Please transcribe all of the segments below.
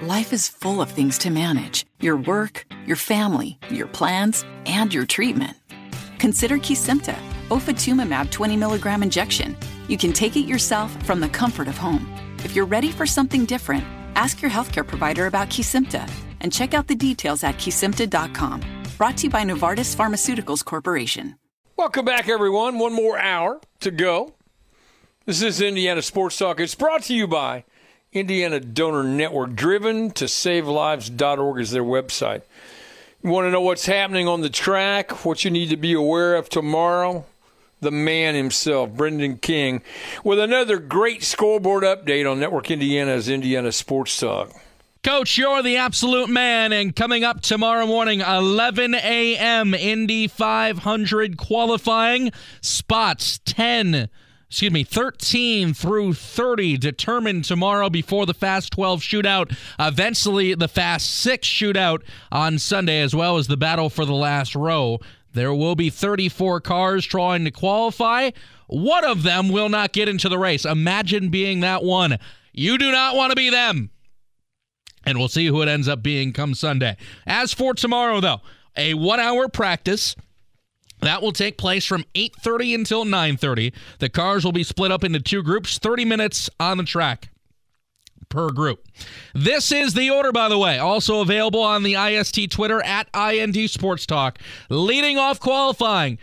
Life is full of things to manage your work, your family, your plans, and your treatment. Consider Kesimpta, ofatumumab 20 milligram injection. You can take it yourself from the comfort of home. If you're ready for something different, ask your healthcare provider about Kesimpta and check out the details at kesimpta.com. Brought to you by Novartis Pharmaceuticals Corporation. Welcome back, everyone. One more hour to go. This is Indiana Sports Talk. It's brought to you by Indiana Donor Network. Driven to SaveLives.org is their website. You want to know what's happening on the track, what you need to be aware of tomorrow? The man himself, Brendan King, with another great scoreboard update on Network Indiana's Indiana Sports Talk. Coach, you're the absolute man. And coming up tomorrow morning, 11 a.m., Indy 500 qualifying spots 10 excuse me, 13 through 30 determined tomorrow before the Fast 12 shootout. Eventually, the Fast 6 shootout on Sunday, as well as the battle for the last row. There will be 34 cars trying to qualify. One of them will not get into the race. Imagine being that one. You do not want to be them. And we'll see who it ends up being come Sunday. As for tomorrow, though, a one hour practice that will take place from 8:30 until 9:30. The cars will be split up into two groups, 30 minutes on the track per group. This is the order, by the way, also available on the IST Twitter at IND Sports Talk. Leading off qualifying,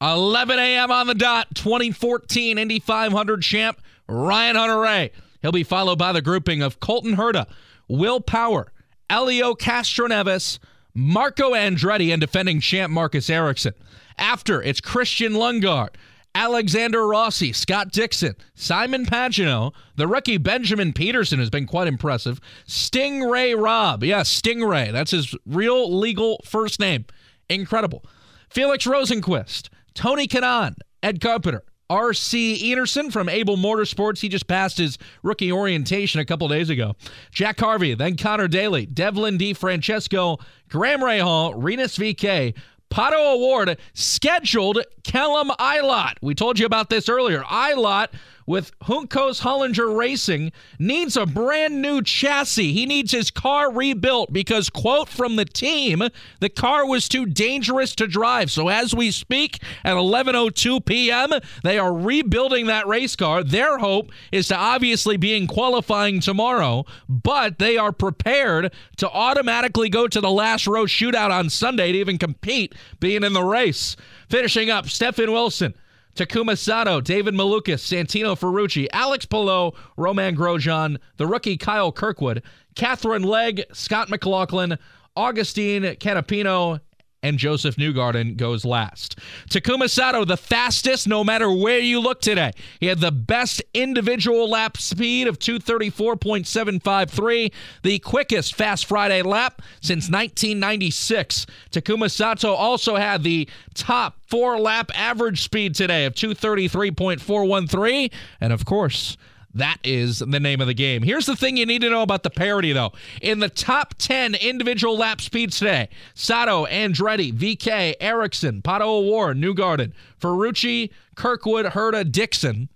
11 a.m. on the dot, 2014 Indy 500 champ Ryan Hunter-Reay. He'll be followed by the grouping of Colton Herta, Will Power, Elio Castroneves, Marco Andretti, and defending champ Marcus Ericsson. After, it's Christian Lundgaard, Alexander Rossi, Scott Dixon, Simon Pagenaud, the rookie Benjamin Pedersen has been quite impressive. Sting Ray Robb, yes, Stingray, that's his real legal first name. Incredible. Felix Rosenqvist, Tony Kanaan, Ed Carpenter, R.C. Enerson from Abel Motorsports. He just passed his rookie orientation a couple days ago. Jack Harvey, then Conor Daly, Devlin DeFrancesco, Graham Rahal, Rinus VeeKay, Pato O'Ward scheduled Callum Ilott. We told you about this earlier. Ilott with Juncos Hollinger Racing needs a brand new chassis. He needs his car rebuilt because, quote from the team, the car was too dangerous to drive. So as we speak at 11:02 p.m., they are rebuilding that race car. Their hope is to obviously be in qualifying tomorrow, but they are prepared to automatically go to the last row shootout on Sunday to even compete being in the race. Finishing up, Stefan Wilson Takuma Sato, David Malukas, Santino Ferrucci, Alex Palou, Romain Grosjean, the rookie Kyle Kirkwood, Katherine Legge, Scott McLaughlin, Augustine Canapino, and Josef Newgarden goes last. Takuma Sato, the fastest no matter where you look today. He had the best individual lap speed of 234.753, the quickest Fast Friday lap since 1996. Takuma Sato also had the top four lap average speed today of 233.413. And of course, that is the name of the game. Here's the thing you need to know about the parity, though. In the top 10 individual lap speeds today, Sato, Andretti, VeeKay, Ericsson, Pato O'Ward, Newgarden, Ferrucci, Kirkwood, Herta, Dixon.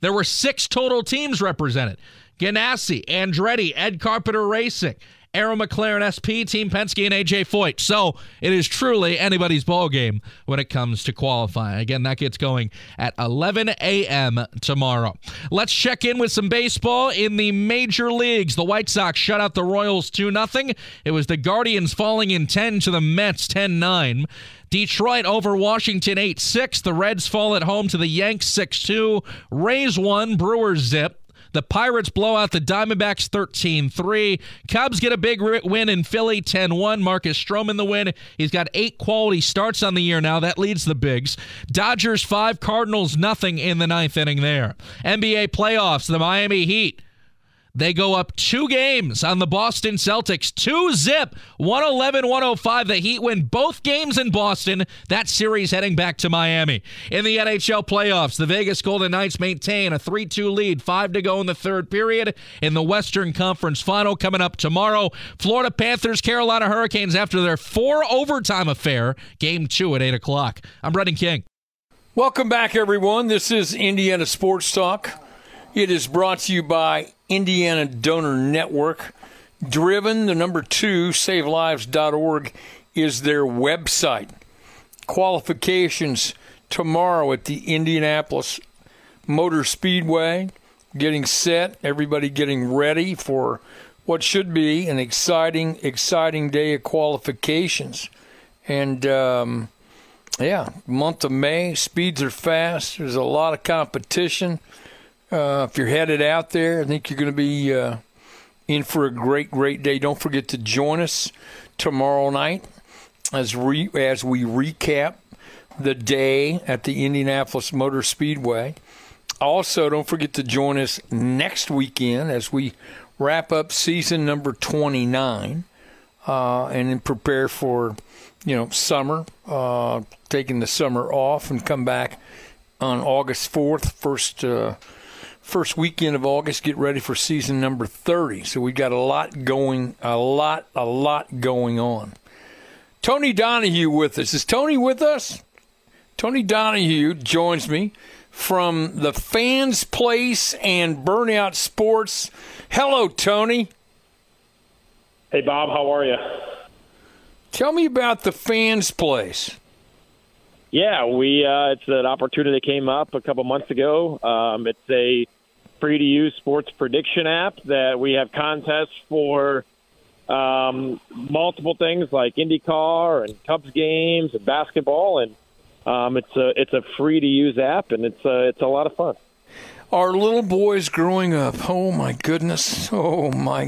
There were six total teams represented. Ganassi, Andretti, Ed Carpenter Racing, Arrow McLaren SP, Team Penske, and AJ Foyt. So it is truly anybody's ball game when it comes to qualifying. Again, that gets going at 11 a.m. tomorrow. Let's check in with some baseball in the major leagues. The White Sox shut out the Royals 2 0. It was the Guardians falling in 10 to the Mets 10 9. Detroit over Washington 8 6. The Reds fall at home to the Yanks 6 2. Rays 1, Brewers zip. The Pirates blow out the Diamondbacks 13 3. Cubs get a big win in Philly 10 1. Marcus Stroman the win. He's got eight quality starts on the year now. That leads the Bigs. Dodgers 5, Cardinals nothing in the ninth inning there. NBA playoffs, the Miami Heat. They go up two games on the Boston Celtics. Two zip, 111 105. The Heat win both games in Boston. That series heading back to Miami. In the NHL playoffs, the Vegas Golden Knights maintain a 3 2 lead, five to go in the third period. In the Western Conference final coming up tomorrow, Florida Panthers, Carolina Hurricanes after their four overtime affair. Game two at 8 o'clock. I'm Brendan King. Welcome back, everyone. This is Indiana Sports Talk. It is brought to you by Indiana Donor Network. Driven, the number two, savelives.org is their website. Qualifications tomorrow at the Indianapolis Motor Speedway. Getting set, everybody getting ready for what should be an exciting, exciting day of qualifications. And, um, yeah, month of May, speeds are fast. There's a lot of competition. Uh, if you're headed out there, I think you're going to be uh, in for a great, great day. Don't forget to join us tomorrow night as re- as we recap the day at the Indianapolis Motor Speedway. Also, don't forget to join us next weekend as we wrap up season number 29 uh, and then prepare for you know summer, uh, taking the summer off and come back on August 4th, first uh, first weekend of August, get ready for season number 30. So we've got a lot going, a lot, a lot going on. Tony Donohue with us. Is Tony with us? Tony Donohue joins me from the Fans Place and Burnout Sports. Hello, Tony. Hey, Bob. How are you? Tell me about the Fans Place. Yeah, we uh, it's an opportunity that came up a couple months ago. Um, it's a free to use sports prediction app that we have contests for um, multiple things like IndyCar and Cubs games and basketball, and um, it's a it's a free to use app, and it's a, it's a lot of fun. Our little boys growing up. Oh my goodness. Oh my.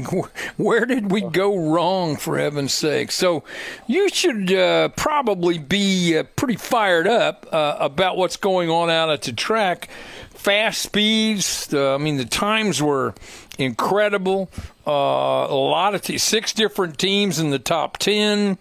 Where did we go wrong, for heaven's sake? So, you should uh, probably be uh, pretty fired up uh, about what's going on out at the track. Fast speeds. I mean, the times were incredible. Uh, a lot of six different teams in the top ten.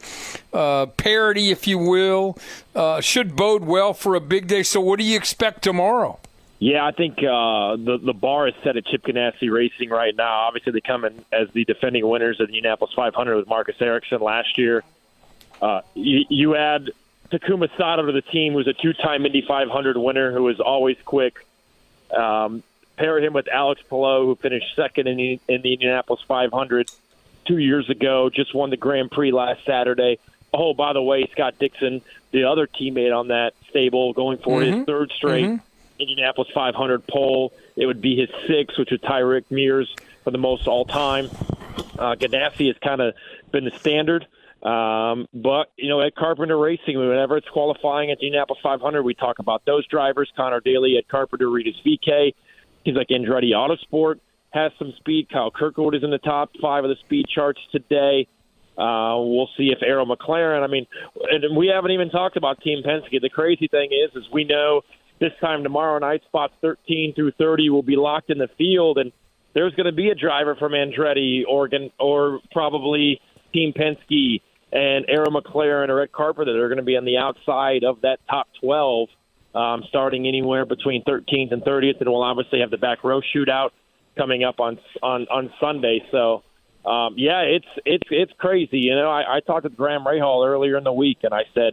Uh, parity, if you will, uh, should bode well for a big day. So, what do you expect tomorrow? Yeah, I think uh, the the bar is set at Chip Ganassi Racing right now. Obviously, they come in as the defending winners of the Indianapolis 500 with Marcus Ericsson last year. Uh, you, you add Takuma Sato to the team, who's a two-time Indy 500 winner, who is always quick. Um, pair him with Alex Palou, who finished second in the, in the Indianapolis 500 two years ago, just won the Grand Prix last Saturday. Oh, by the way, Scott Dixon, the other teammate on that stable, going for Mm-hmm. his third straight Mhm. Indianapolis 500 pole. It would be his sixth, which tie Rick Mears for the most all time. Uh, Ganassi has kind of been the standard. Um, but, you know, at Carpenter Racing, whenever it's qualifying at the Indianapolis 500, we talk about those drivers. Conor Daly at Carpenter, Rinus VeeKay. He's like Andretti Autosport has some speed. Kyle Kirkwood is in the top five of the speed charts today. Uh, we'll see if Arrow McLaren. I mean, and we haven't even talked about Team Penske. The crazy thing is, is we know this time tomorrow night, spots 13 through 30 will be locked in the field, and there's going to be a driver from Andretti, Oregon, or probably Team Penske and Arrow McLaren or Ed Carpenter that are going to be on the outside of that top 12, um, starting anywhere between 13th and 30th, and we'll obviously have the back row shootout coming up on on on Sunday. So. Um, yeah, it's it's it's crazy. You know, I, I talked with Graham Rahal earlier in the week, and I said,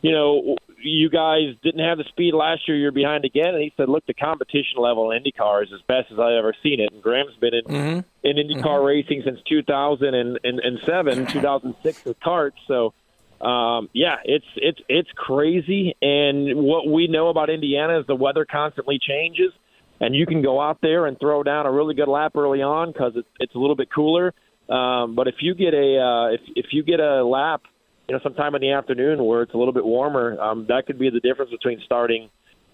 you know, you guys didn't have the speed last year. You're behind again. And he said, look, the competition level in IndyCar is as best as I've ever seen it. And Graham's been in Mm-hmm. in IndyCar racing since 2007, 2006 with karts. So, um, yeah, it's it's it's crazy. And what we know about Indiana is the weather constantly changes, and you can go out there and throw down a really good lap early on because it's it's a little bit cooler. Um, but if you get a uh, if if you get a lap you know, sometime in the afternoon where it's a little bit warmer, um, that could be the difference between starting,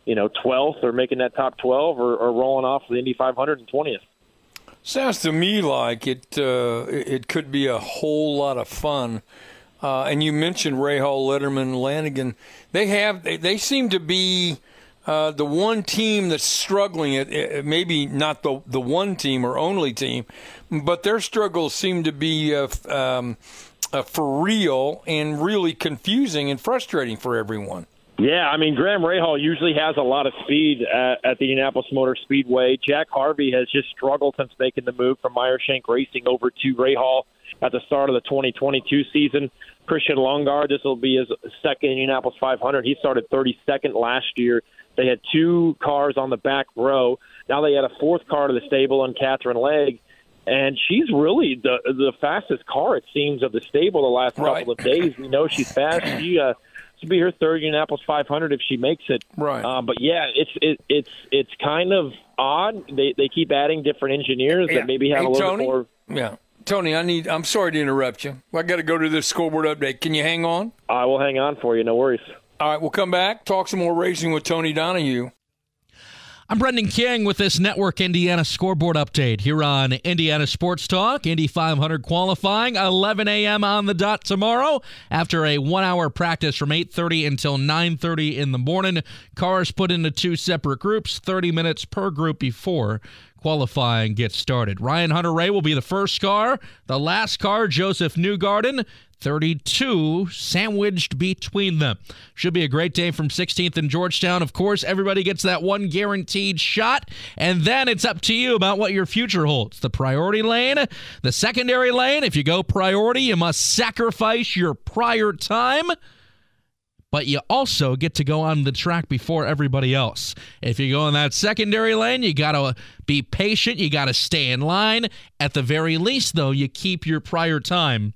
you know, 12th or making that top 12 or, or rolling off the Indy 500 and 20th. Sounds to me like it. Uh, it could be a whole lot of fun. Uh, and you mentioned Rahal, Letterman, Lanigan. They have. They, they seem to be uh, the one team that's struggling, it, it, maybe not the the one team or only team, but their struggles seem to be um, uh, for real and really confusing and frustrating for everyone. Yeah, I mean Graham Rahal usually has a lot of speed at, at the Indianapolis Motor Speedway. Jack Harvey has just struggled since making the move from Meyer Shank Racing over to Rahal at the start of the 2022 season. Christian Lundgaard, this will be his second Indianapolis 500. He started 32nd last year. They had two cars on the back row. Now they had a fourth car to the stable on Catherine Legge, and she's really the the fastest car it seems of the stable the last Right. couple of days. We know she's fast. She uh, this will be her third Indianapolis 500 if she makes it. Right. Uh, but yeah, it's it, it's it's kind of odd. They they keep adding different engineers Yeah. that maybe have Hey, a little Tony? more. Yeah, Tony, I need. I'm sorry to interrupt you. I got to go to this scoreboard update. Can you hang on? I will hang on for you. No worries. All right, we'll come back, talk some more racing with Tony Donohue. I'm Brendan King with this Network Indiana scoreboard update here on Indiana Sports Talk. Indy 500 qualifying 11 a.m. on the dot tomorrow after a one-hour practice from 8:30 until 9:30 in the morning. Cars put into two separate groups, 30 minutes per group before qualifying gets started. Ryan Hunter-Reay will be the first car. The last car, Josef Newgarden. 32 sandwiched between them. Should be a great day from 16th and Georgetown. Of course, everybody gets that one guaranteed shot, and then it's up to you about what your future holds. The priority lane, the secondary lane. If you go priority, you must sacrifice your prior time but you also get to go on the track before everybody else. If you go in that secondary lane, you got to be patient, you got to stay in line. At the very least, though, you keep your prior time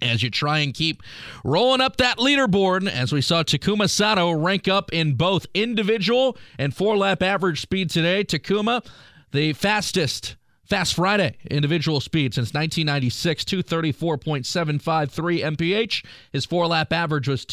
as you try and keep rolling up that leaderboard, as we saw Takuma Sato rank up in both individual and four lap average speed today. Takuma, the fastest. Fast Friday individual speed since 1996, 234.753 mph. His four lap average was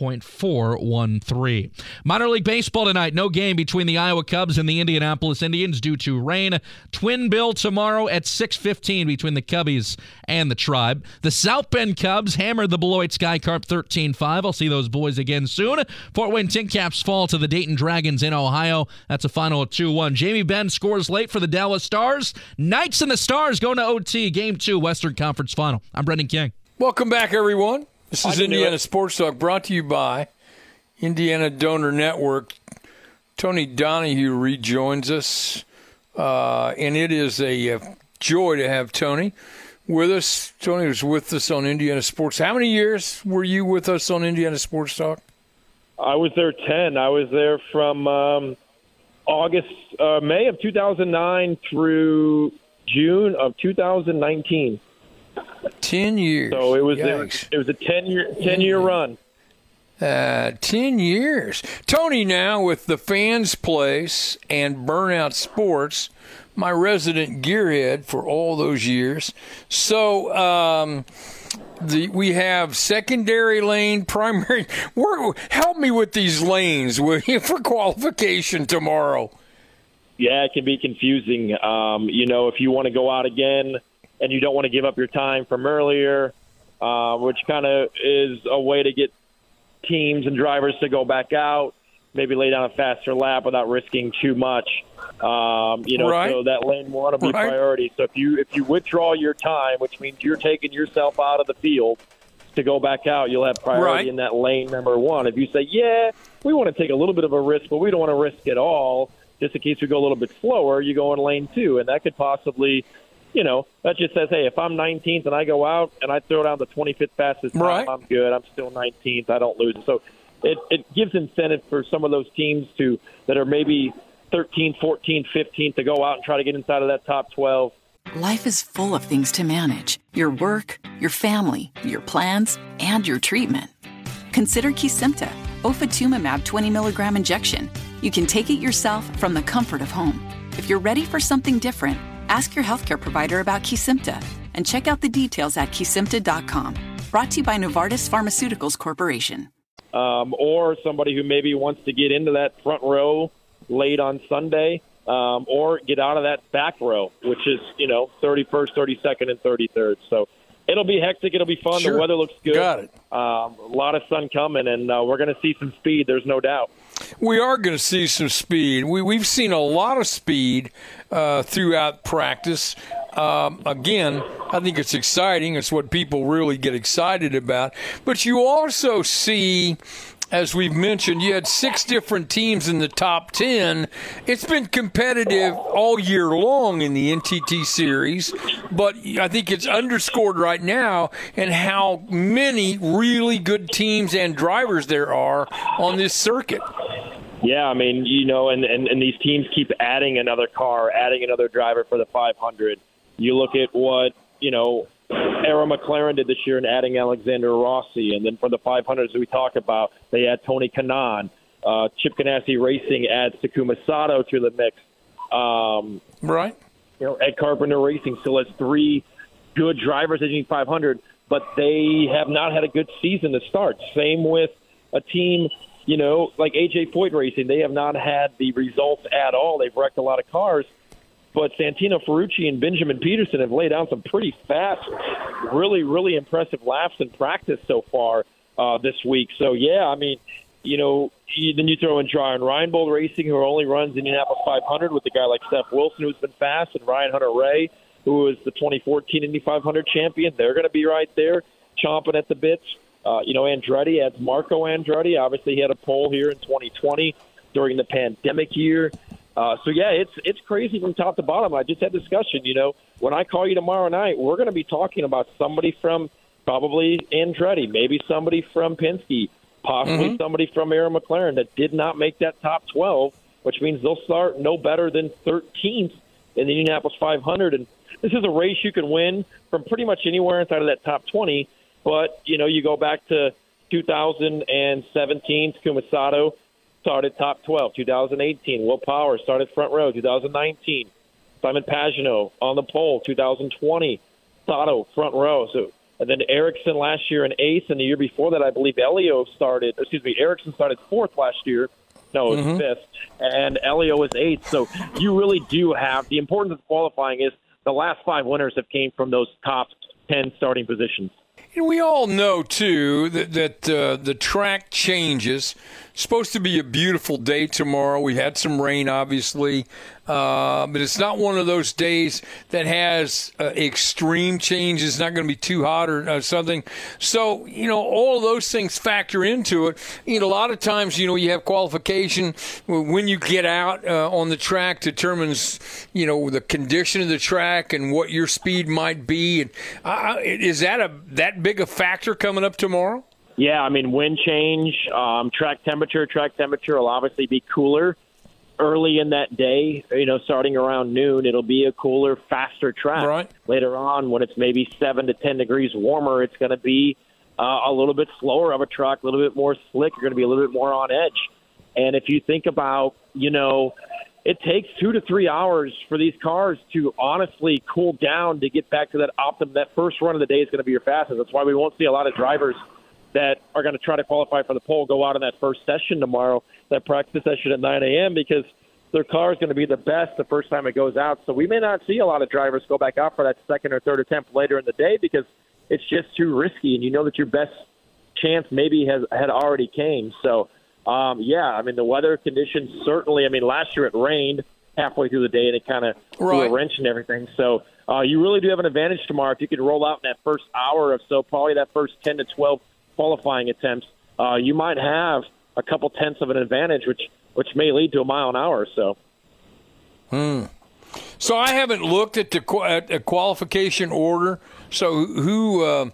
233.413. Minor League Baseball tonight, no game between the Iowa Cubs and the Indianapolis Indians due to rain. Twin bill tomorrow at 6:15 between the Cubbies and the Tribe. The South Bend Cubs hammered the Beloit Sky Carp 13-5. I'll see those boys again soon. Fort Wayne TinCaps fall to the Dayton Dragons in Ohio. That's a final of 2-1. Jamie Benn scores late for the Dallas Stars. Knights and the Stars going to OT. Game two, Western Conference Final. I'm Brendan King. Welcome back, everyone. This is Indiana. Sports Talk brought to you by Indiana Donor Network. Tony Donohue rejoins us, uh, and it is a, uh joy to have Tony with us. Tony was with us on Indiana Sports. How many years were you with us on Indiana Sports Talk? I was there 10. I was there from um, August, uh, May of 2009 through June of 2019. Ten years. So it was Yikes. it was a 10 year 10 year run. Uh, 10 years. Tony now with the Fans Place and Burnout Sports, my resident gearhead for all those years. So, um, the, we have secondary lane, primary. Help me with these lanes, will you, for qualification tomorrow? Yeah, it can be confusing. Um, you know, if you want to go out again and you don't want to give up your time from earlier, uh, which kind of is a way to get teams and drivers to go back out, maybe lay down a faster lap without risking too much. Um, you know, Right. so that lane one will be Right. priority. So if you if you withdraw your time, which means you're taking yourself out of the field to go back out, you'll have priority Right. in that lane number one. If you say, yeah, we want to take a little bit of a risk, but we don't want to risk it all, just in case we go a little bit slower, you go in lane two, and that could possibly, you know, that just says, hey, if I'm 19th and I go out and I throw down the 25th fastest time, Right. I'm good. I'm still 19th. I don't lose. So it, it gives incentive for some of those teams to that are maybe 13th, 14th, 15th to go out and try to get inside of that top 12. Life is full of things to manage your work, your family, your plans, and your treatment. Consider Kesimpta, ofatumumab 20 milligram injection. You can take it yourself from the comfort of home. If you're ready for something different, ask your healthcare provider about Kesimpta and check out the details at kesimpta.com. Brought to you by Novartis Pharmaceuticals Corporation. um, or somebody who maybe wants to get into that front row late on Sunday, um, or get out of that back row, which is you know 31st, 32nd, and 33rd. So it'll be hectic. It'll be fun. Sure. The weather looks good. Got it. Um, a lot of sun coming, and uh, we're going to see some speed. There's no doubt. We are going to see some speed. We, we've seen a lot of speed uh, throughout practice. Um, again, I think it's exciting. It's what people really get excited about. But you also see as we've mentioned, you had six different teams in the top 10. It's been competitive all year long in the NTT series, but I think it's underscored right now in how many really good teams and drivers there are on this circuit. Yeah, I mean, you know, and, and, and these teams keep adding another car, adding another driver for the 500. You look at what, you know, Arrow McLaren did this year in adding Alexander Rossi. And then for the 500s we talk about, they add Tony Kanaan. Uh, Chip Ganassi Racing adds Takuma Sato to the mix. Um, right. You know, Ed Carpenter Racing still has three good drivers at 500, but they have not had a good season to start. Same with a team, you know, like AJ Foyt Racing. They have not had the results at all. They've wrecked a lot of cars but Santino Ferrucci and Benjamin Pedersen have laid down some pretty fast, really, really impressive laps in practice so far uh, this week. So, yeah, I mean, you know, then you throw in Ryan Reinbold Racing, who only runs Indianapolis 500 with a guy like Steph Wilson, who's been fast, and Ryan Hunter-Reay, who is the 2014 Indy 500 champion. They're going to be right there, chomping at the bits. Uh, you know, Andretti adds Marco Andretti. Obviously, he had a pole here in 2020 during the pandemic year. Uh, so yeah, it's it's crazy from top to bottom. I just had discussion. You know, when I call you tomorrow night, we're going to be talking about somebody from probably Andretti, maybe somebody from Penske, possibly mm-hmm. somebody from Arrow McLaren that did not make that top 12, which means they'll start no better than 13th in the Indianapolis 500. And this is a race you can win from pretty much anywhere inside of that top 20. But you know, you go back to 2017, Takuma Sato started top 12. 2018, Will Power started front row. 2019, Simon Pagenaud on the pole. 2020, Sato front row. So and then Ericsson last year an ace, and the year before that, I believe Elio started. Excuse me, Ericsson started fourth last year. No, it was mm-hmm. fifth, and Elio was eighth. So you really do have the importance of qualifying is the last five winners have came from those top ten starting positions. And we all know too that that uh, the track changes. Supposed to be a beautiful day tomorrow. We had some rain, obviously. Uh, but it's not one of those days that has uh, extreme change. It's not going to be too hot or uh, something. So, you know, all of those things factor into it. You know, a lot of times, you know, you have qualification when you get out uh, on the track determines, you know, the condition of the track and what your speed might be. And uh, is that a that big a factor coming up tomorrow? Yeah, I mean, wind change, um, track temperature. Track temperature will obviously be cooler early in that day, you know, starting around noon, it'll be a cooler, faster track. Right. Later on, when it's maybe seven to ten degrees warmer, it's going to be uh, a little bit slower of a truck, a little bit more slick. You're going to be a little bit more on edge. And if you think about, you know, it takes two to three hours for these cars to honestly cool down to get back to that optimum. That first run of the day is going to be your fastest. That's why we won't see a lot of drivers that are going to try to qualify for the pole go out in that first session tomorrow, that practice session at 9 a.m. because their car is going to be the best the first time it goes out. So we may not see a lot of drivers go back out for that second or third attempt later in the day because it's just too risky, and you know that your best chance maybe has had already came. So um, yeah, I mean the weather conditions certainly. I mean last year it rained halfway through the day and it kind of right. threw a wrench and everything. So uh, you really do have an advantage tomorrow if you can roll out in that first hour of so, probably that first ten to twelve qualifying attempts, uh, you might have a couple tenths of an advantage, which which may lead to a mile an hour or so. Hmm. So I haven't looked at the at qualification order. So who uh,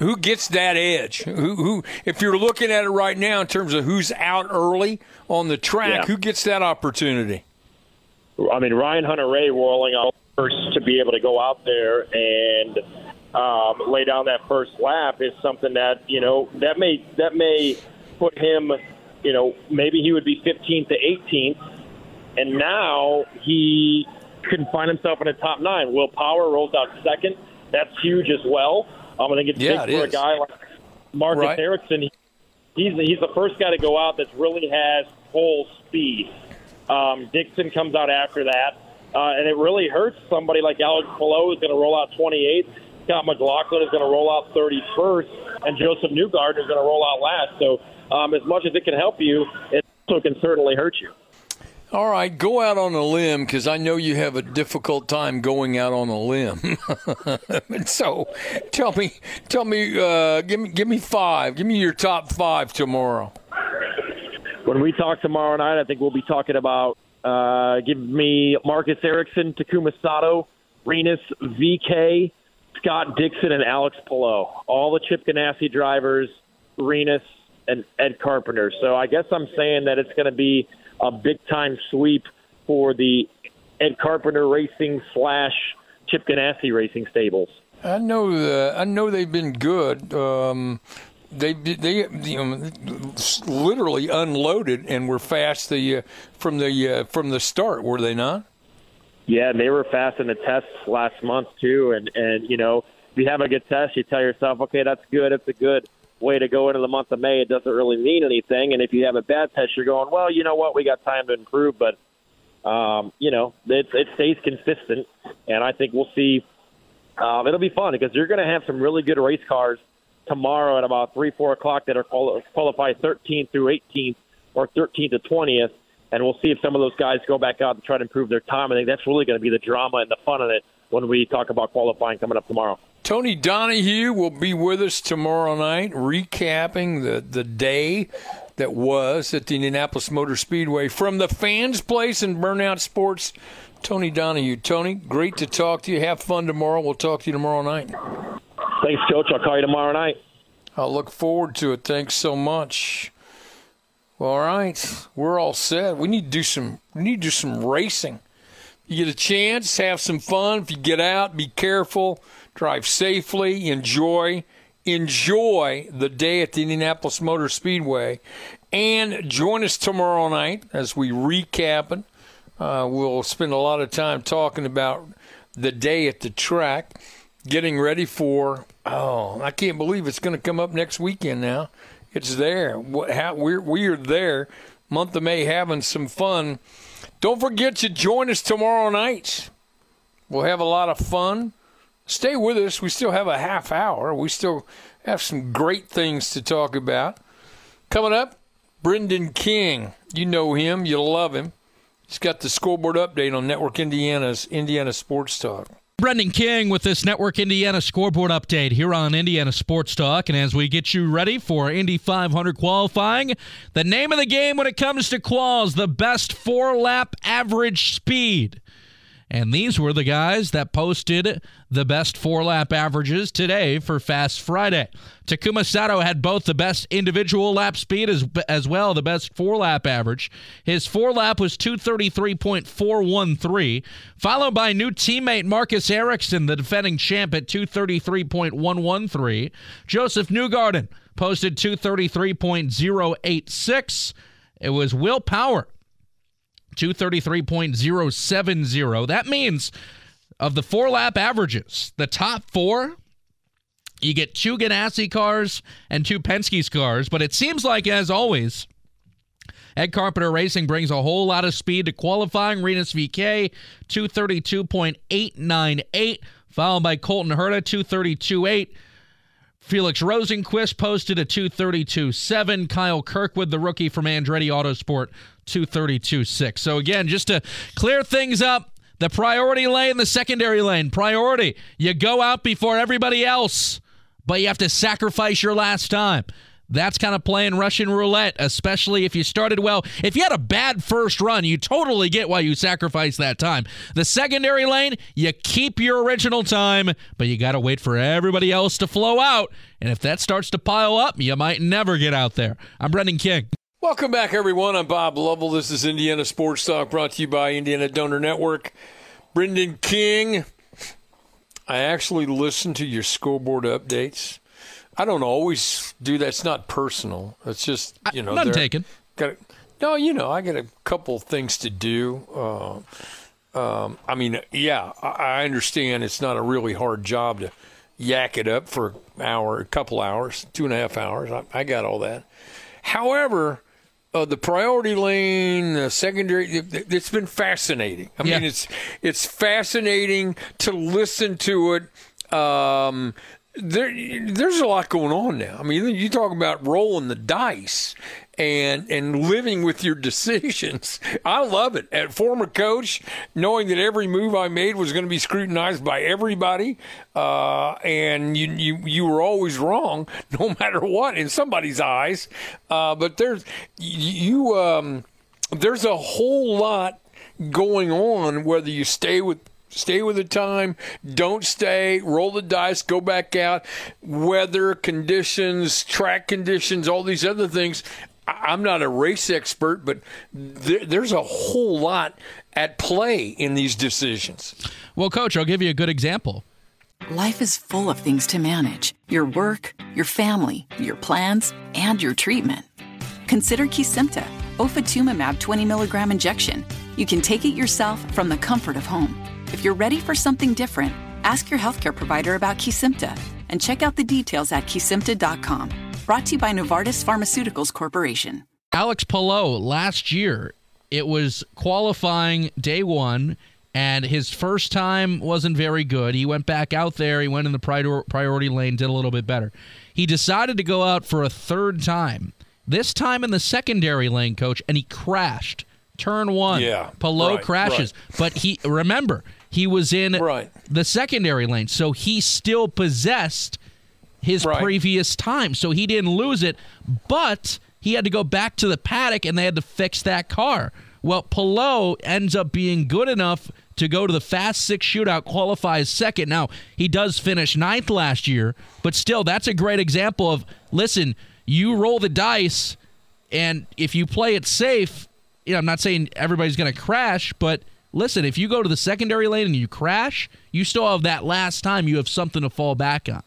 who gets that edge? Who, who if you're looking at it right now in terms of who's out early on the track, yeah. who gets that opportunity? I mean, Ryan Hunter-Reay rolling out first to be able to go out there and um, lay down that first lap is something that you know that may that may put him, you know, maybe he would be 15th to 18th, and now he can find himself in a top nine. Will Power rolls out second. That's huge as well. Um, I think it's yeah, big it for is. a guy like Marcus right. Ericsson. He's he's the first guy to go out that really has full speed. Um, Dixon comes out after that, uh, and it really hurts somebody like Alex Palou is going to roll out 28th. Scott McLaughlin is going to roll out 31st, and Josef Newgarden is going to roll out last. So, um, as much as it can help you, it also can certainly hurt you. All right, go out on a limb because I know you have a difficult time going out on a limb. so, tell me, tell me, uh, give me, give me five. Give me your top five tomorrow. When we talk tomorrow night, I think we'll be talking about. Uh, give me Marcus Ericsson, Takuma Sato, Rinus VeeKay, Scott Dixon, and Alex Palou. All the Chip Ganassi drivers, Rinus and Ed Carpenter. So I guess I'm saying that it's going to be a big time sweep for the Ed Carpenter Racing slash Chip Ganassi Racing stables. I know that. I know they've been good. Um, they they you know, literally unloaded and were fast the uh, from the uh, from the start, were they not? Yeah, they were fast in the tests last month too. And and you know, if you have a good test, you tell yourself, okay, that's good. It's a good way to go into the month of May. It doesn't really mean anything. And if you have a bad test, you're going, well, you know what, we got time to improve. But um, you know, it, it stays consistent, and I think we'll see. Um, it'll be fun because you're going to have some really good race cars tomorrow at about three, four o'clock that are quali- qualified 13th through 18th or 13th to 20th, and we'll see if some of those guys go back out and try to improve their time. I think that's really going to be the drama and the fun of it when we talk about qualifying coming up tomorrow. Tony Donohue will be with us tomorrow night, recapping the, the day that was at the Indianapolis Motor Speedway from the fans' place in Burnout Sports. Tony Donohue. Tony, great to talk to you. Have fun tomorrow. We'll talk to you tomorrow night. Thanks, Coach. I'll call you tomorrow night. I'll look forward to it. Thanks so much. All right, we're all set. We need to do some. We need to do some racing. You get a chance, have some fun. If you get out, be careful, drive safely, enjoy, enjoy the day at the Indianapolis Motor Speedway, and join us tomorrow night as we recap it. Uh, we'll spend a lot of time talking about the day at the track, getting ready for. Oh, I can't believe it's going to come up next weekend now. It's there. We're we are there. Month of May, having some fun. Don't forget to join us tomorrow night. We'll have a lot of fun. Stay with us. We still have a half hour. We still have some great things to talk about. Coming up, Brendan King. You know him. You love him. He's got the scoreboard update on Network Indiana's Indiana Sports Talk. Brendan King with this Network Indiana scoreboard update here on Indiana Sports Talk. And as we get you ready for Indy 500 qualifying, the name of the game when it comes to quals, the best four lap average speed. And these were the guys that posted the best four lap averages today for Fast Friday. Takuma Sato had both the best individual lap speed as, as well, the best four lap average. His four lap was 233.413, followed by new teammate Marcus Ericsson, the defending champ, at 233.113. Josef Newgarden posted 233.086. It was Will Power 233.070. That means of the four lap averages, the top four, you get two Ganassi cars and two Penske cars. But it seems like, as always, Ed Carpenter Racing brings a whole lot of speed to qualifying. Rinus VeeKay, 232.898, followed by Colton Herta, 232.8. Felix Rosenqvist posted a 232.7. Kyle Kirkwood, the rookie from Andretti Autosport, 232.6. So, again, just to clear things up, the priority lane, the secondary lane, priority. You go out before everybody else, but you have to sacrifice your last time. That's kind of playing Russian roulette, especially if you started well. If you had a bad first run, you totally get why you sacrifice that time. The secondary lane, you keep your original time, but you got to wait for everybody else to flow out. And if that starts to pile up, you might never get out there. I'm Brendan King. Welcome back, everyone. I'm Bob Lovell. This is Indiana Sports Talk brought to you by Indiana Donor Network. Brendan King. I actually listen to your scoreboard updates. I don't always do that. It's not personal. It's just you know, none taken. Got no, you know, I got a couple things to do. Uh, um, I mean, yeah, I, I understand it's not a really hard job to yak it up for an hour, a couple hours, two and a half hours. I, I got all that. However, uh, the priority lane, the secondary, it, has been fascinating. I Yeah. mean, it's it's fascinating to listen to it. Um, there, there's a lot going on now. I mean, you talk about rolling the dice and and living with your decisions. I love it. At former coach, knowing that every move I made was going to be scrutinized by everybody, uh, and you, you you were always wrong, no matter what, in somebody's eyes. Uh, but there's you um, there's a whole lot going on whether you stay with stay with the time, don't stay, roll the dice, go back out, weather conditions, track conditions, all these other things. I'm not a race expert, but there, there's a whole lot at play in these decisions. Well, coach, I'll give you a good example. Life is full of things to manage your work, your family, your plans, and your treatment. Consider Kesimpta, ofatumumab 20 milligram injection. You can take it yourself from the comfort of home. If you're ready for something different, ask your healthcare provider about Kesimpta and check out the details at kesimpta.com. Brought to you by Novartis Pharmaceuticals Corporation. Alex Palou last year, it was qualifying day one, and his first time wasn't very good. He went back out there, he went in the prior- priority lane, did a little bit better. He decided to go out for a third time, this time in the secondary lane, coach, and he crashed. Turn one. Yeah. Palou right, crashes. right. But he, remember, he was in Right. the secondary lane, so he still possessed his Right. previous time. So he didn't lose it, but he had to go back to the paddock and they had to fix that car. Well, Palou ends up being good enough to go to the Fast Six shootout, qualifies second. Now, he does finish ninth last year, but still, that's a great example of listen, you roll the dice, and if you play it safe, you know, I'm not saying everybody's going to crash, but listen, if you go to the secondary lane and you crash, you still have that last time you have something to fall back on.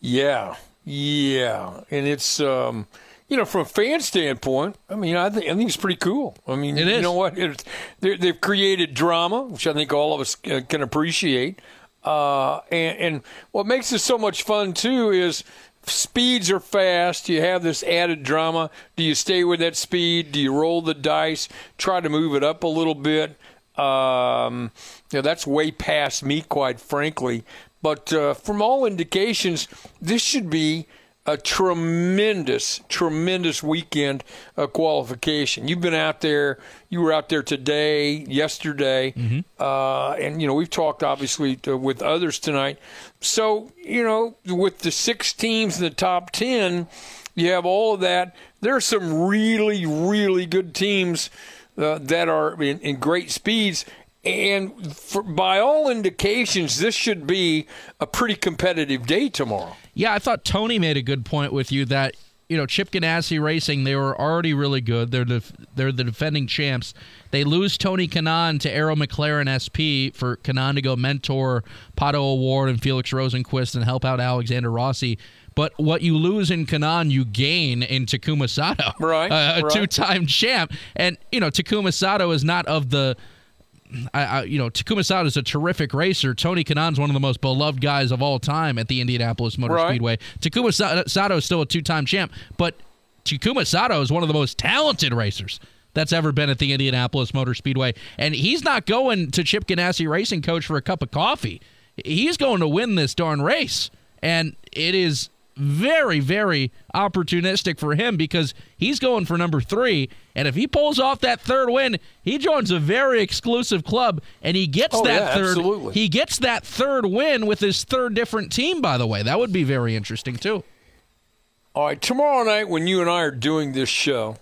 Yeah, yeah, and it's um, you know from a fan standpoint. I mean, I think I think it's pretty cool. I mean, It you know what? They've created drama, which I think all of us uh, can appreciate. Uh, and, and what makes it so much fun too is speeds are fast. You have this added drama. Do you stay with that speed? Do you roll the dice? Try to move it up a little bit. Um, you know, that's way past me, quite frankly. But uh, from all indications, this should be a tremendous, tremendous weekend of qualification. You've been out there. You were out there today, yesterday, uh, and you know we've talked obviously to, with others tonight. So you know, with the six teams in the top ten, you have all of that. There are some really, really good teams uh, that are in, in great speeds. And for, by all indications, this should be a pretty competitive day tomorrow. Yeah, I thought Tony made a good point with you that you know Chip Ganassi Racing they were already really good. They're the they're the defending champs. They lose Tony Kanaan to Arrow McLaren SP for Kanaan to go mentor Pato O'Ward and Felix Rosenqvist and help out Alexander Rossi. But what you lose in Kanaan, you gain in Takuma Sato, Right, Uh, a right. two-time champ. And you know Takuma Sato is not of the I, I, you know, Takuma Sato is a terrific racer. Tony Kanaan's one of the most beloved guys of all time at the Indianapolis Motor Right. Speedway. Takuma Sato is still a two-time champ, but Takuma Sato is one of the most talented racers that's ever been at the Indianapolis Motor Speedway, and he's not going to Chip Ganassi Racing Coach for a cup of coffee. He's going to win this darn race, and it is very, very opportunistic for him because he's going for number three. And if he pulls off that third win, he joins a very exclusive club and he gets Oh, that yeah, third absolutely. he gets that third win with his third different team, by the way. That would be very interesting too. All right, tomorrow night when you and I are doing this show,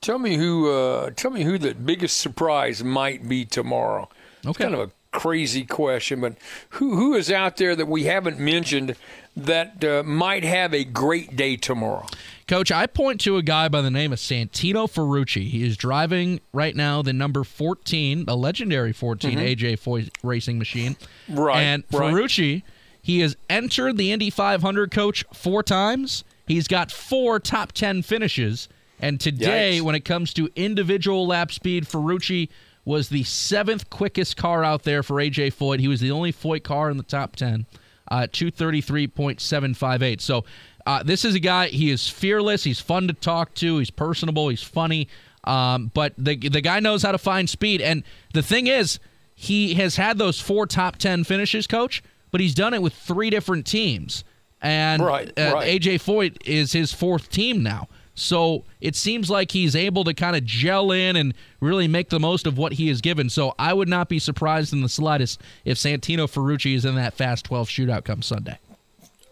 tell me who uh, tell me who the biggest surprise might be tomorrow. It's Okay. kind of a crazy question, but who who is out there that we haven't mentioned that uh, might have a great day tomorrow? Coach, I point to a guy by the name of Santino Ferrucci. He is driving right now the number 14, a legendary 14 AJ Foyt racing machine. Mm-hmm. Right, And right. Ferrucci, he has entered the Indy 500 coach four times. He's got four top 10 finishes. And today, Yikes. when it comes to individual lap speed, Ferrucci was the seventh quickest car out there for AJ Foyt. He was the only Foyt car in the top 10 uh, 233.758. So uh, this is a guy, he is fearless. He's fun to talk to. He's personable. He's funny. Um, but the, the guy knows how to find speed. And the thing is, he has had those four top 10 finishes, coach, but he's done it with three different teams. and Right, uh, right. AJ Foyt is his fourth team now. So it seems like he's able to kind of gel in and really make the most of what he is given. So I would not be surprised in the slightest if Santino Ferrucci is in that fast 12 shootout come Sunday.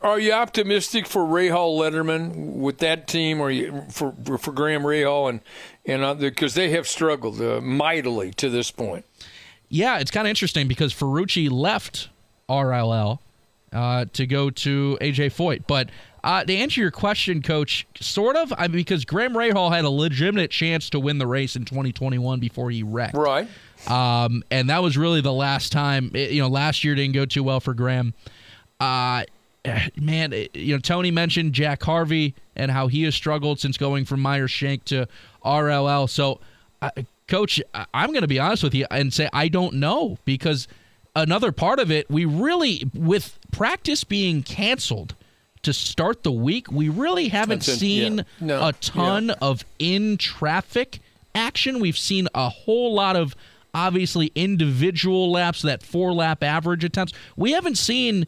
Are you optimistic for Rahal Letterman with that team, or you, for for Graham Rahal and and because they have struggled uh, mightily to this point? Yeah, it's kind of interesting because Ferrucci left RLL uh, to go to AJ Foyt. But uh, to answer your question, Coach, sort of, I because Graham Rahal had a legitimate chance to win the race in 2021 before he wrecked. Right. Um, and that was really the last time. it- you know, last year didn't go too well for Graham. Uh, man, it- you know, Tony mentioned Jack Harvey and how he has struggled since going from Myers Shank to RLL. So, uh, Coach, I'm going to be honest with you and say I don't know because another part of it, we really, with practice being canceled to start the week, we really haven't That's it, seen yeah. No, a ton of in traffic action. We've seen a whole lot of obviously individual laps, that four lap average attempts. We haven't seen,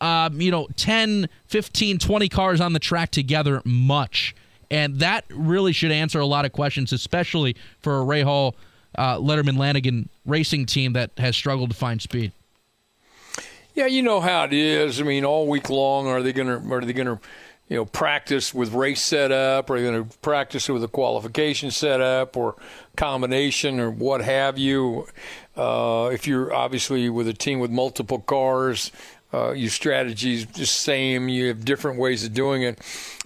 um, you know, 10, 15, 20 cars on the track together much. And that really should answer a lot of questions, especially for a Rahal, uh, Letterman Lanigan racing team that has struggled to find speed. Yeah, you know how it is. I mean, all week long, are they gonna are they gonna you know practice with race setup? Are they going to practice with a qualification setup or combination or what have you? Uh, if you're obviously with a team with multiple cars, uh, your strategy's the same. You have different ways of doing it.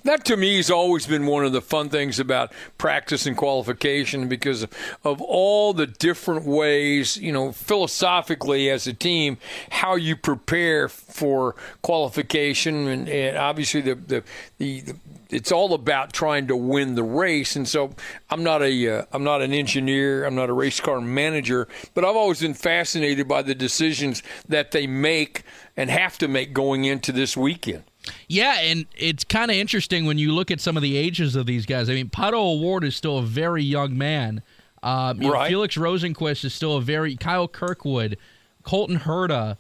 That to me has always been one of the fun things about practice and qualification because of all the different ways, you know, philosophically as a team, how you prepare for qualification and, and obviously the, the, the, the it's all about trying to win the race. And so I'm not a uh, I'm not an engineer, I'm not a race car manager, but I've always been fascinated by the decisions that they make and have to make going into this weekend. Yeah, and it's kind of interesting when you look at some of the ages of these guys. I mean, Pato O'Ward is still a very young man. Um, you know, Right. Felix Rosenqvist is still a very Kyle Kirkwood, Colton Herta.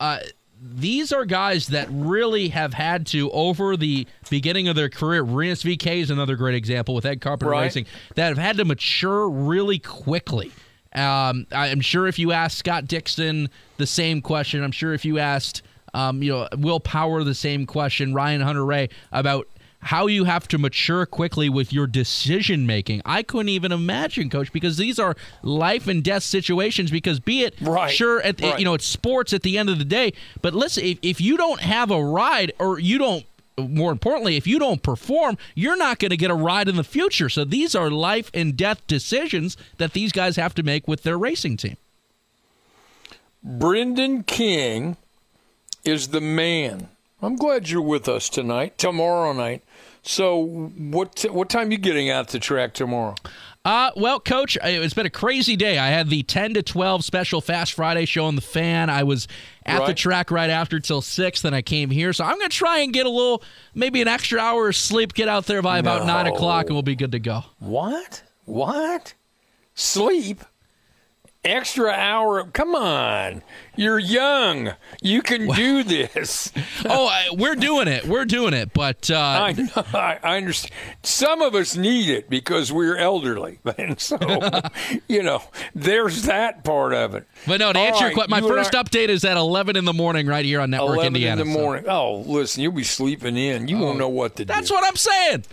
Uh, these are guys that really have had to over the beginning of their career. Rinus VeeKay is another great example with Ed Carpenter Right. Racing that have had to mature really quickly. Um, I'm sure if you asked Scott Dixon the same question, I'm sure if you asked um, you know, Will Power the same question, Ryan Hunter-Reay about how you have to mature quickly with your decision making. I couldn't even imagine, coach, because these are life and death situations because be it Right, sure at the, right. you know, it's sports at the end of the day, but listen, if, if you don't have a ride or you don't more importantly, if you don't perform, you're not going to get a ride in the future. So these are life and death decisions that these guys have to make with their racing team. Brendan King is the man. I'm glad you're with us tonight, tomorrow night. So, what what time you getting out the track tomorrow? Uh, well, Coach, it's been a crazy day. I had the 10 to 12 special Fast Friday show on the fan. I was at the track right after till 6, then I came here. So I'm going to try and get a little, maybe an extra hour of sleep, get out there by about 9 o'clock, and we'll be good to go. What? What? Sleep? Extra hour? Come on. You're young. You can do this. oh, I, we're doing it. We're doing it. But uh, I know. I, I understand. Some of us need it because we're elderly. And so, you know, there's that part of it. but no, to All answer your question, my first update is at 11 in the morning right here on Network 11 Indiana. in the so- morning. Oh, listen, you'll be sleeping in. You won't know what to do. That's what I'm saying.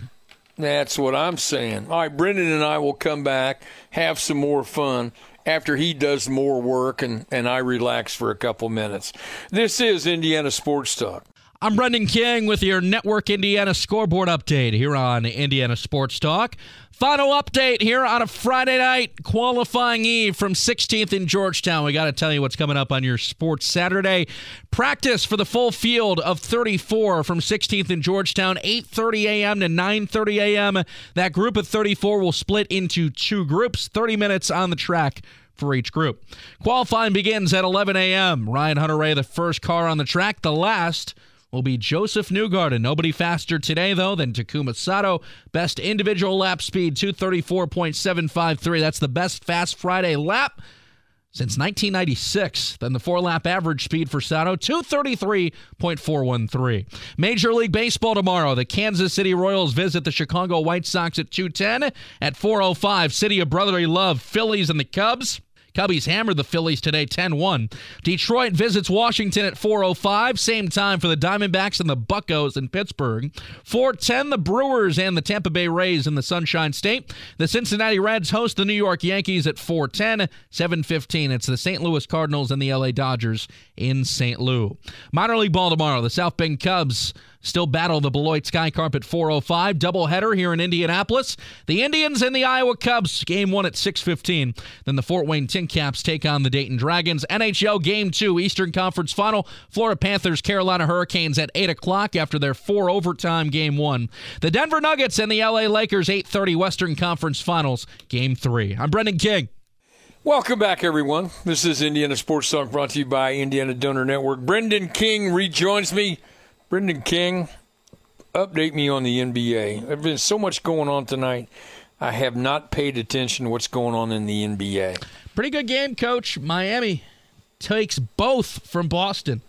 That's what I'm saying. All right, Brendan and I will come back, have some more fun after he does more work and, and I relax for a couple minutes. This is Indiana Sports Talk. I'm Brendan King with your Network Indiana scoreboard update here on Indiana Sports Talk. Final update here on a Friday night qualifying eve from 16th in Georgetown. We got to tell you what's coming up on your sports Saturday. Practice for the full field of 34 from 16th in Georgetown, 8:30 a.m. to 9:30 a.m. That group of 34 will split into two groups, 30 minutes on the track for each group. Qualifying begins at 11 a.m. Ryan Hunter-Reay, the first car on the track, the last will be Josef Newgarden. Nobody faster today, though, than Takuma Sato. Best individual lap speed, 234.753. That's the best Fast Friday lap. since 1996. Then the four lap average speed for Sato, 233.413. Major League Baseball tomorrow. The Kansas City Royals visit the Chicago White Sox at 210. At 405, City of Brotherly Love, Phillies and the Cubs. Cubbies hammered the Phillies today 10 1. Detroit visits Washington at 4.05. Same time for the Diamondbacks and the Buckos in Pittsburgh. 4.10, the Brewers and the Tampa Bay Rays in the Sunshine State. The Cincinnati Reds host the New York Yankees at 4.10. 7.15, it's the St. Louis Cardinals and the LA Dodgers in St. Louis. Minor League Ball tomorrow. The South Bend Cubs still battle the Beloit Sky Carp at 405 doubleheader here in Indianapolis. The Indians and the Iowa Cubs game one at 6:15. Then the Fort Wayne TinCaps take on the Dayton Dragons. NHL game two Eastern Conference Final. Florida Panthers Carolina Hurricanes at 8 o'clock after their four overtime game one. The Denver Nuggets and the LA Lakers 8:30 Western Conference Finals game three. I'm Brendan King. Welcome back, everyone. This is Indiana Sports Talk brought to you by Indiana Donor Network. Brendan King rejoins me. Brendan King, update me on the NBA. There's been so much going on tonight. I have not paid attention to what's going on in the NBA. Pretty good game, coach. Miami takes both from Boston.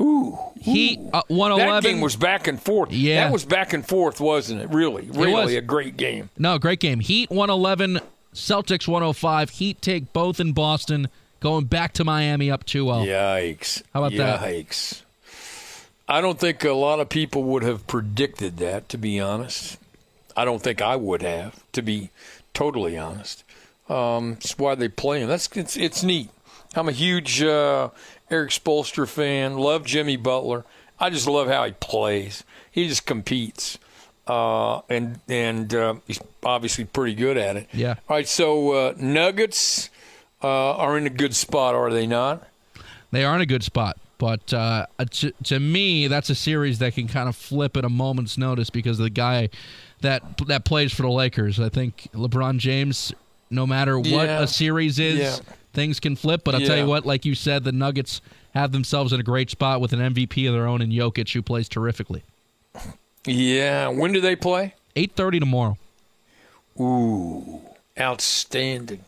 Ooh, Heat uh, 111. that game was back and forth. Yeah. that was back and forth, wasn't it? Really, really was. a great game. No, great game. Heat 111, Celtics 105. Heat take both in Boston, going back to Miami up 2 0. Yikes! How about that? Yikes! I don't think a lot of people would have predicted that. To be honest, I don't think I would have. To be totally honest, um, it's why they play him. That's it's, it's neat. I'm a huge uh, Erik Spoelstra fan. Love Jimmy Butler. I just love how he plays. He just competes, uh, and and uh, he's obviously pretty good at it. Yeah. All right. So uh, Nuggets uh, are in a good spot, are they not? They are in a good spot. But uh, to, to me, that's a series that can kind of flip at a moment's notice because of the guy that that plays for the Lakers. I think LeBron James, no matter what Yeah. a series is, Yeah. things can flip. But I'll tell you what, like you said, the Nuggets have themselves in a great spot with an MVP of their own in Jokic, who plays terrifically. Yeah. When do they play? 8.30 tomorrow. Ooh, outstanding.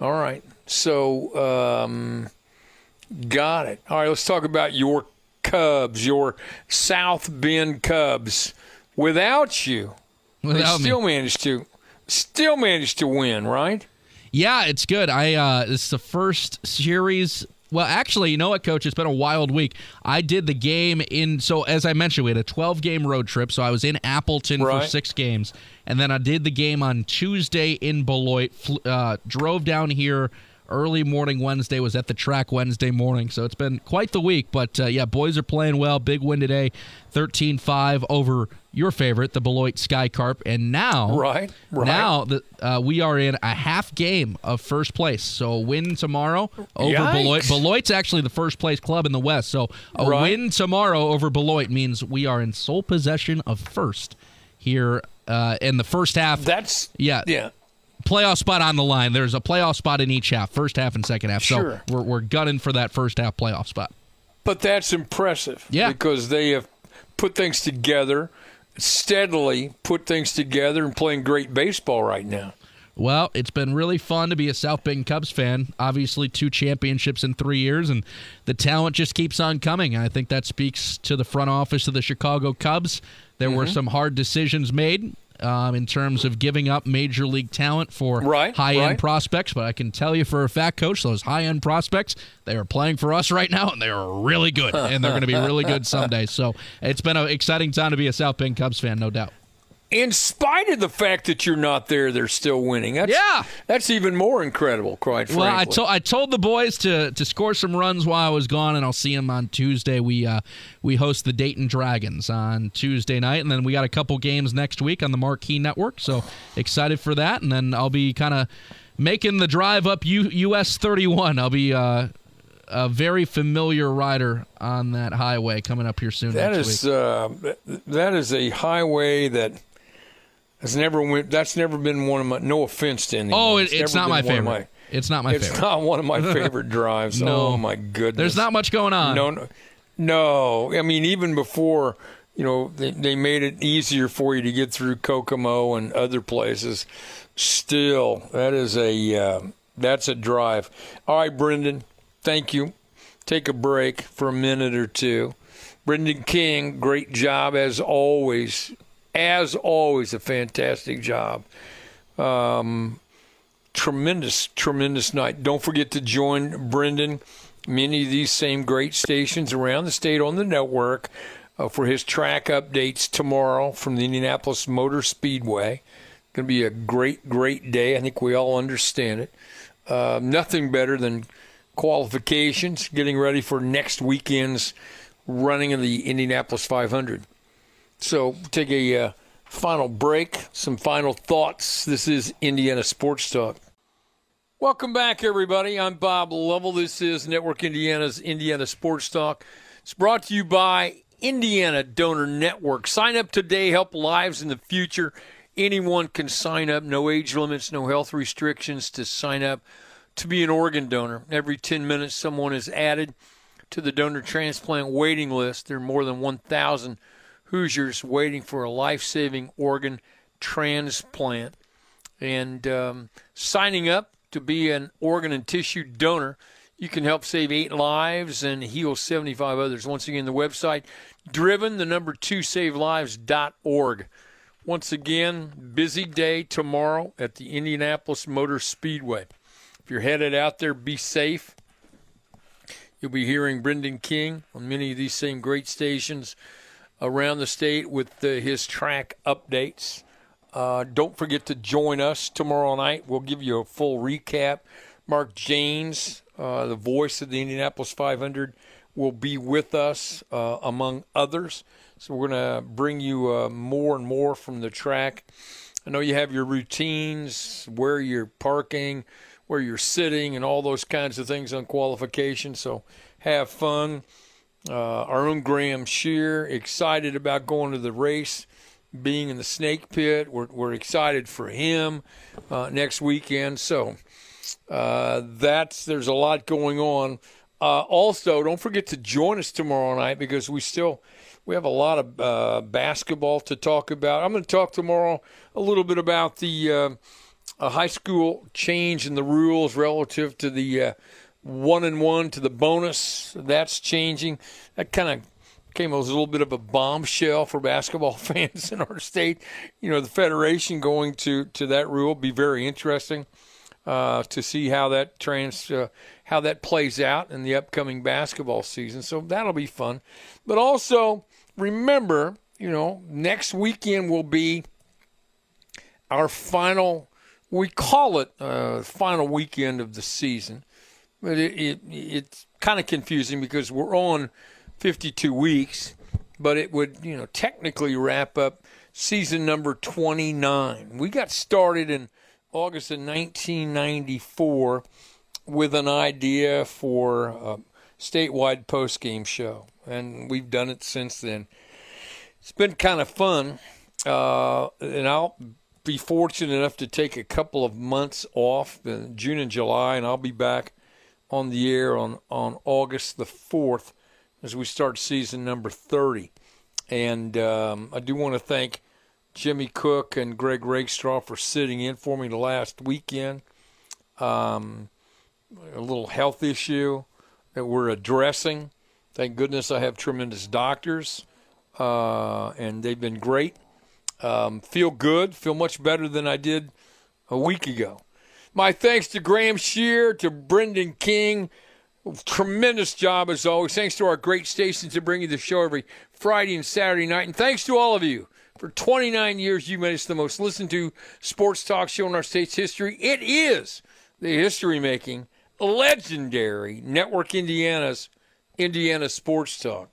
All right. So, um, got it. All right. Let's talk about your Cubs, your South Bend Cubs. Without you, Without they me. still managed to, still managed to win, right? Yeah, it's good. I uh is the first series. Well, actually, you know what, coach? It's been a wild week. I did the game in so as I mentioned, we had a 12 game road trip, so I was in Appleton for 6 games. And then I did the game on Tuesday in Beloit. Fl- uh, drove down here early morning Wednesday was at the track Wednesday morning. So it's been quite the week, but uh, yeah, boys are playing well. Big win today, 13-5 over your favorite, the Beloit Sky Carp. And now Right, right. now the, uh, we are in a half game of first place. So a win tomorrow over Yikes. Beloit. Beloit's actually the first place club in the West. So a Right. win tomorrow over Beloit means we are in sole possession of first here uh, in the first half. That's yeah, yeah. Playoff spot on the line. There's a playoff spot in each half, first half and second half. Sure. So we're, we're gunning for that first half playoff spot. But that's impressive. Yeah. Because they have put things together, steadily put things together and playing great baseball right now. Well, it's been really fun to be a South Bend Cubs fan. Obviously, two championships in three years, and the talent just keeps on coming. I think that speaks to the front office of the Chicago Cubs. There Mm-hmm. were some hard decisions made um, in terms of giving up major league talent for Right, high end right. prospects, but I can tell you for a fact, coach, those high end prospects, they are playing for us right now, and they are really good, and they're going to be really good someday. So it's been an exciting time to be a South Bend Cubs fan, no doubt. In spite of the fact that you're not there, they're still winning. That's, Yeah. That's even more incredible, quite frankly. Well, I told I told the boys to to score some runs while I was gone, and I'll see them on Tuesday. We uh, we host the Dayton Dragons on Tuesday night, and then we got a couple games next week on the Marquee Network. So excited for that, and then I'll be kind of making the drive up U- US 31. I'll be uh, a very familiar rider on that highway coming up here soon. That next is week. uh, that is a highway that has never went. That's never been one of my. No offense to anyone. Oh, it, it's never not my been one of favorite. It's not my it's favorite. not one of my favorite drives. No. Oh my goodness. There's not much going on. No, no, no. I mean, even before you know they, they made it easier for you to get through Kokomo and other places. Still, that is a uh, That's a drive. All right, Brendan, thank you. Take a break for a minute or two. Brendan King, great job as always. As always, a fantastic job. Um, tremendous, tremendous night. Don't forget to join Brendan, many of these same great stations around the state on the network uh, for his track updates tomorrow from the Indianapolis Motor Speedway. Going to be a great, great day. I think we all understand it. Uh, nothing better than qualifications, getting ready for next weekend's running of the Indianapolis 500. So, take a uh, final break, some final thoughts. This is Indiana Sports Talk. Welcome back, everybody. I'm Bob Lovell. This is Network Indiana's Indiana Sports Talk. It's brought to you by Indiana Donor Network. Sign up today, help lives in the future. Anyone can sign up, no age limits, no health restrictions to sign up to be an organ donor. Every 10 minutes, someone is added to the donor transplant waiting list. There are more than 1,000 Hoosiers waiting for a life saving organ transplant. And um, signing up to be an organ and tissue donor, you can help save eight lives and heal 75 others. Once again, the website driven, the number two, save savelives.org. Once again, busy day tomorrow at the Indianapolis Motor Speedway. If you're headed out there, be safe. You'll be hearing Brendan King on many of these same great stations around the state with his track updates. Uh, don't forget to join us tomorrow night. We'll give you a full recap. Mark Jaynes, uh, the voice of the Indianapolis 500, will be with us, uh, among others. So we're going to bring you uh, more and more from the track. I know you have your routines, where you're parking, where you're sitting, and all those kinds of things on qualification. So have fun. Uh, our own Graham Shear, excited about going to the race, being in the snake pit. We're, we're excited for him uh, next weekend. So uh, that's there's a lot going on. Uh, also, don't forget to join us tomorrow night because we still we have a lot of uh, basketball to talk about. I'm going to talk tomorrow a little bit about the uh, high school change in the rules relative to the one and one to the bonus. That's changing. That kind of came as a little bit of a bombshell for basketball fans in our state. You know, the federation going to to that rule be very interesting uh, to see how that trans uh, how that plays out in the upcoming basketball season. So that'll be fun. But also remember, you know, next weekend will be our final. We call it uh, final weekend of the season, but it, it it's kind of confusing because we're on 52 weeks, but it would you know technically wrap up season number 29. We got started in August of 1994 with an idea for a statewide post game show, and we've done it since then. It's been kind of fun, uh, and I'll be fortunate enough to take a couple of months off in June and July, and I'll be back on the air on, on August the 4th as we start season number 30. And um, I do want to thank Jimmy Cook and Greg Rakestraw for sitting in for me the last weekend. Um, a little health issue that we're addressing. Thank goodness I have tremendous doctors, uh, and they've been great. Um, feel good, feel much better than I did a week ago. My thanks to Graham Shear, to Brendan King. Tremendous job as always. Thanks to our great stations to bring you the show every Friday and Saturday night. And thanks to all of you. For 29 years, you made us the most listened to sports talk show in our state's history. It is the history making, legendary Network Indiana's Indiana Sports Talk.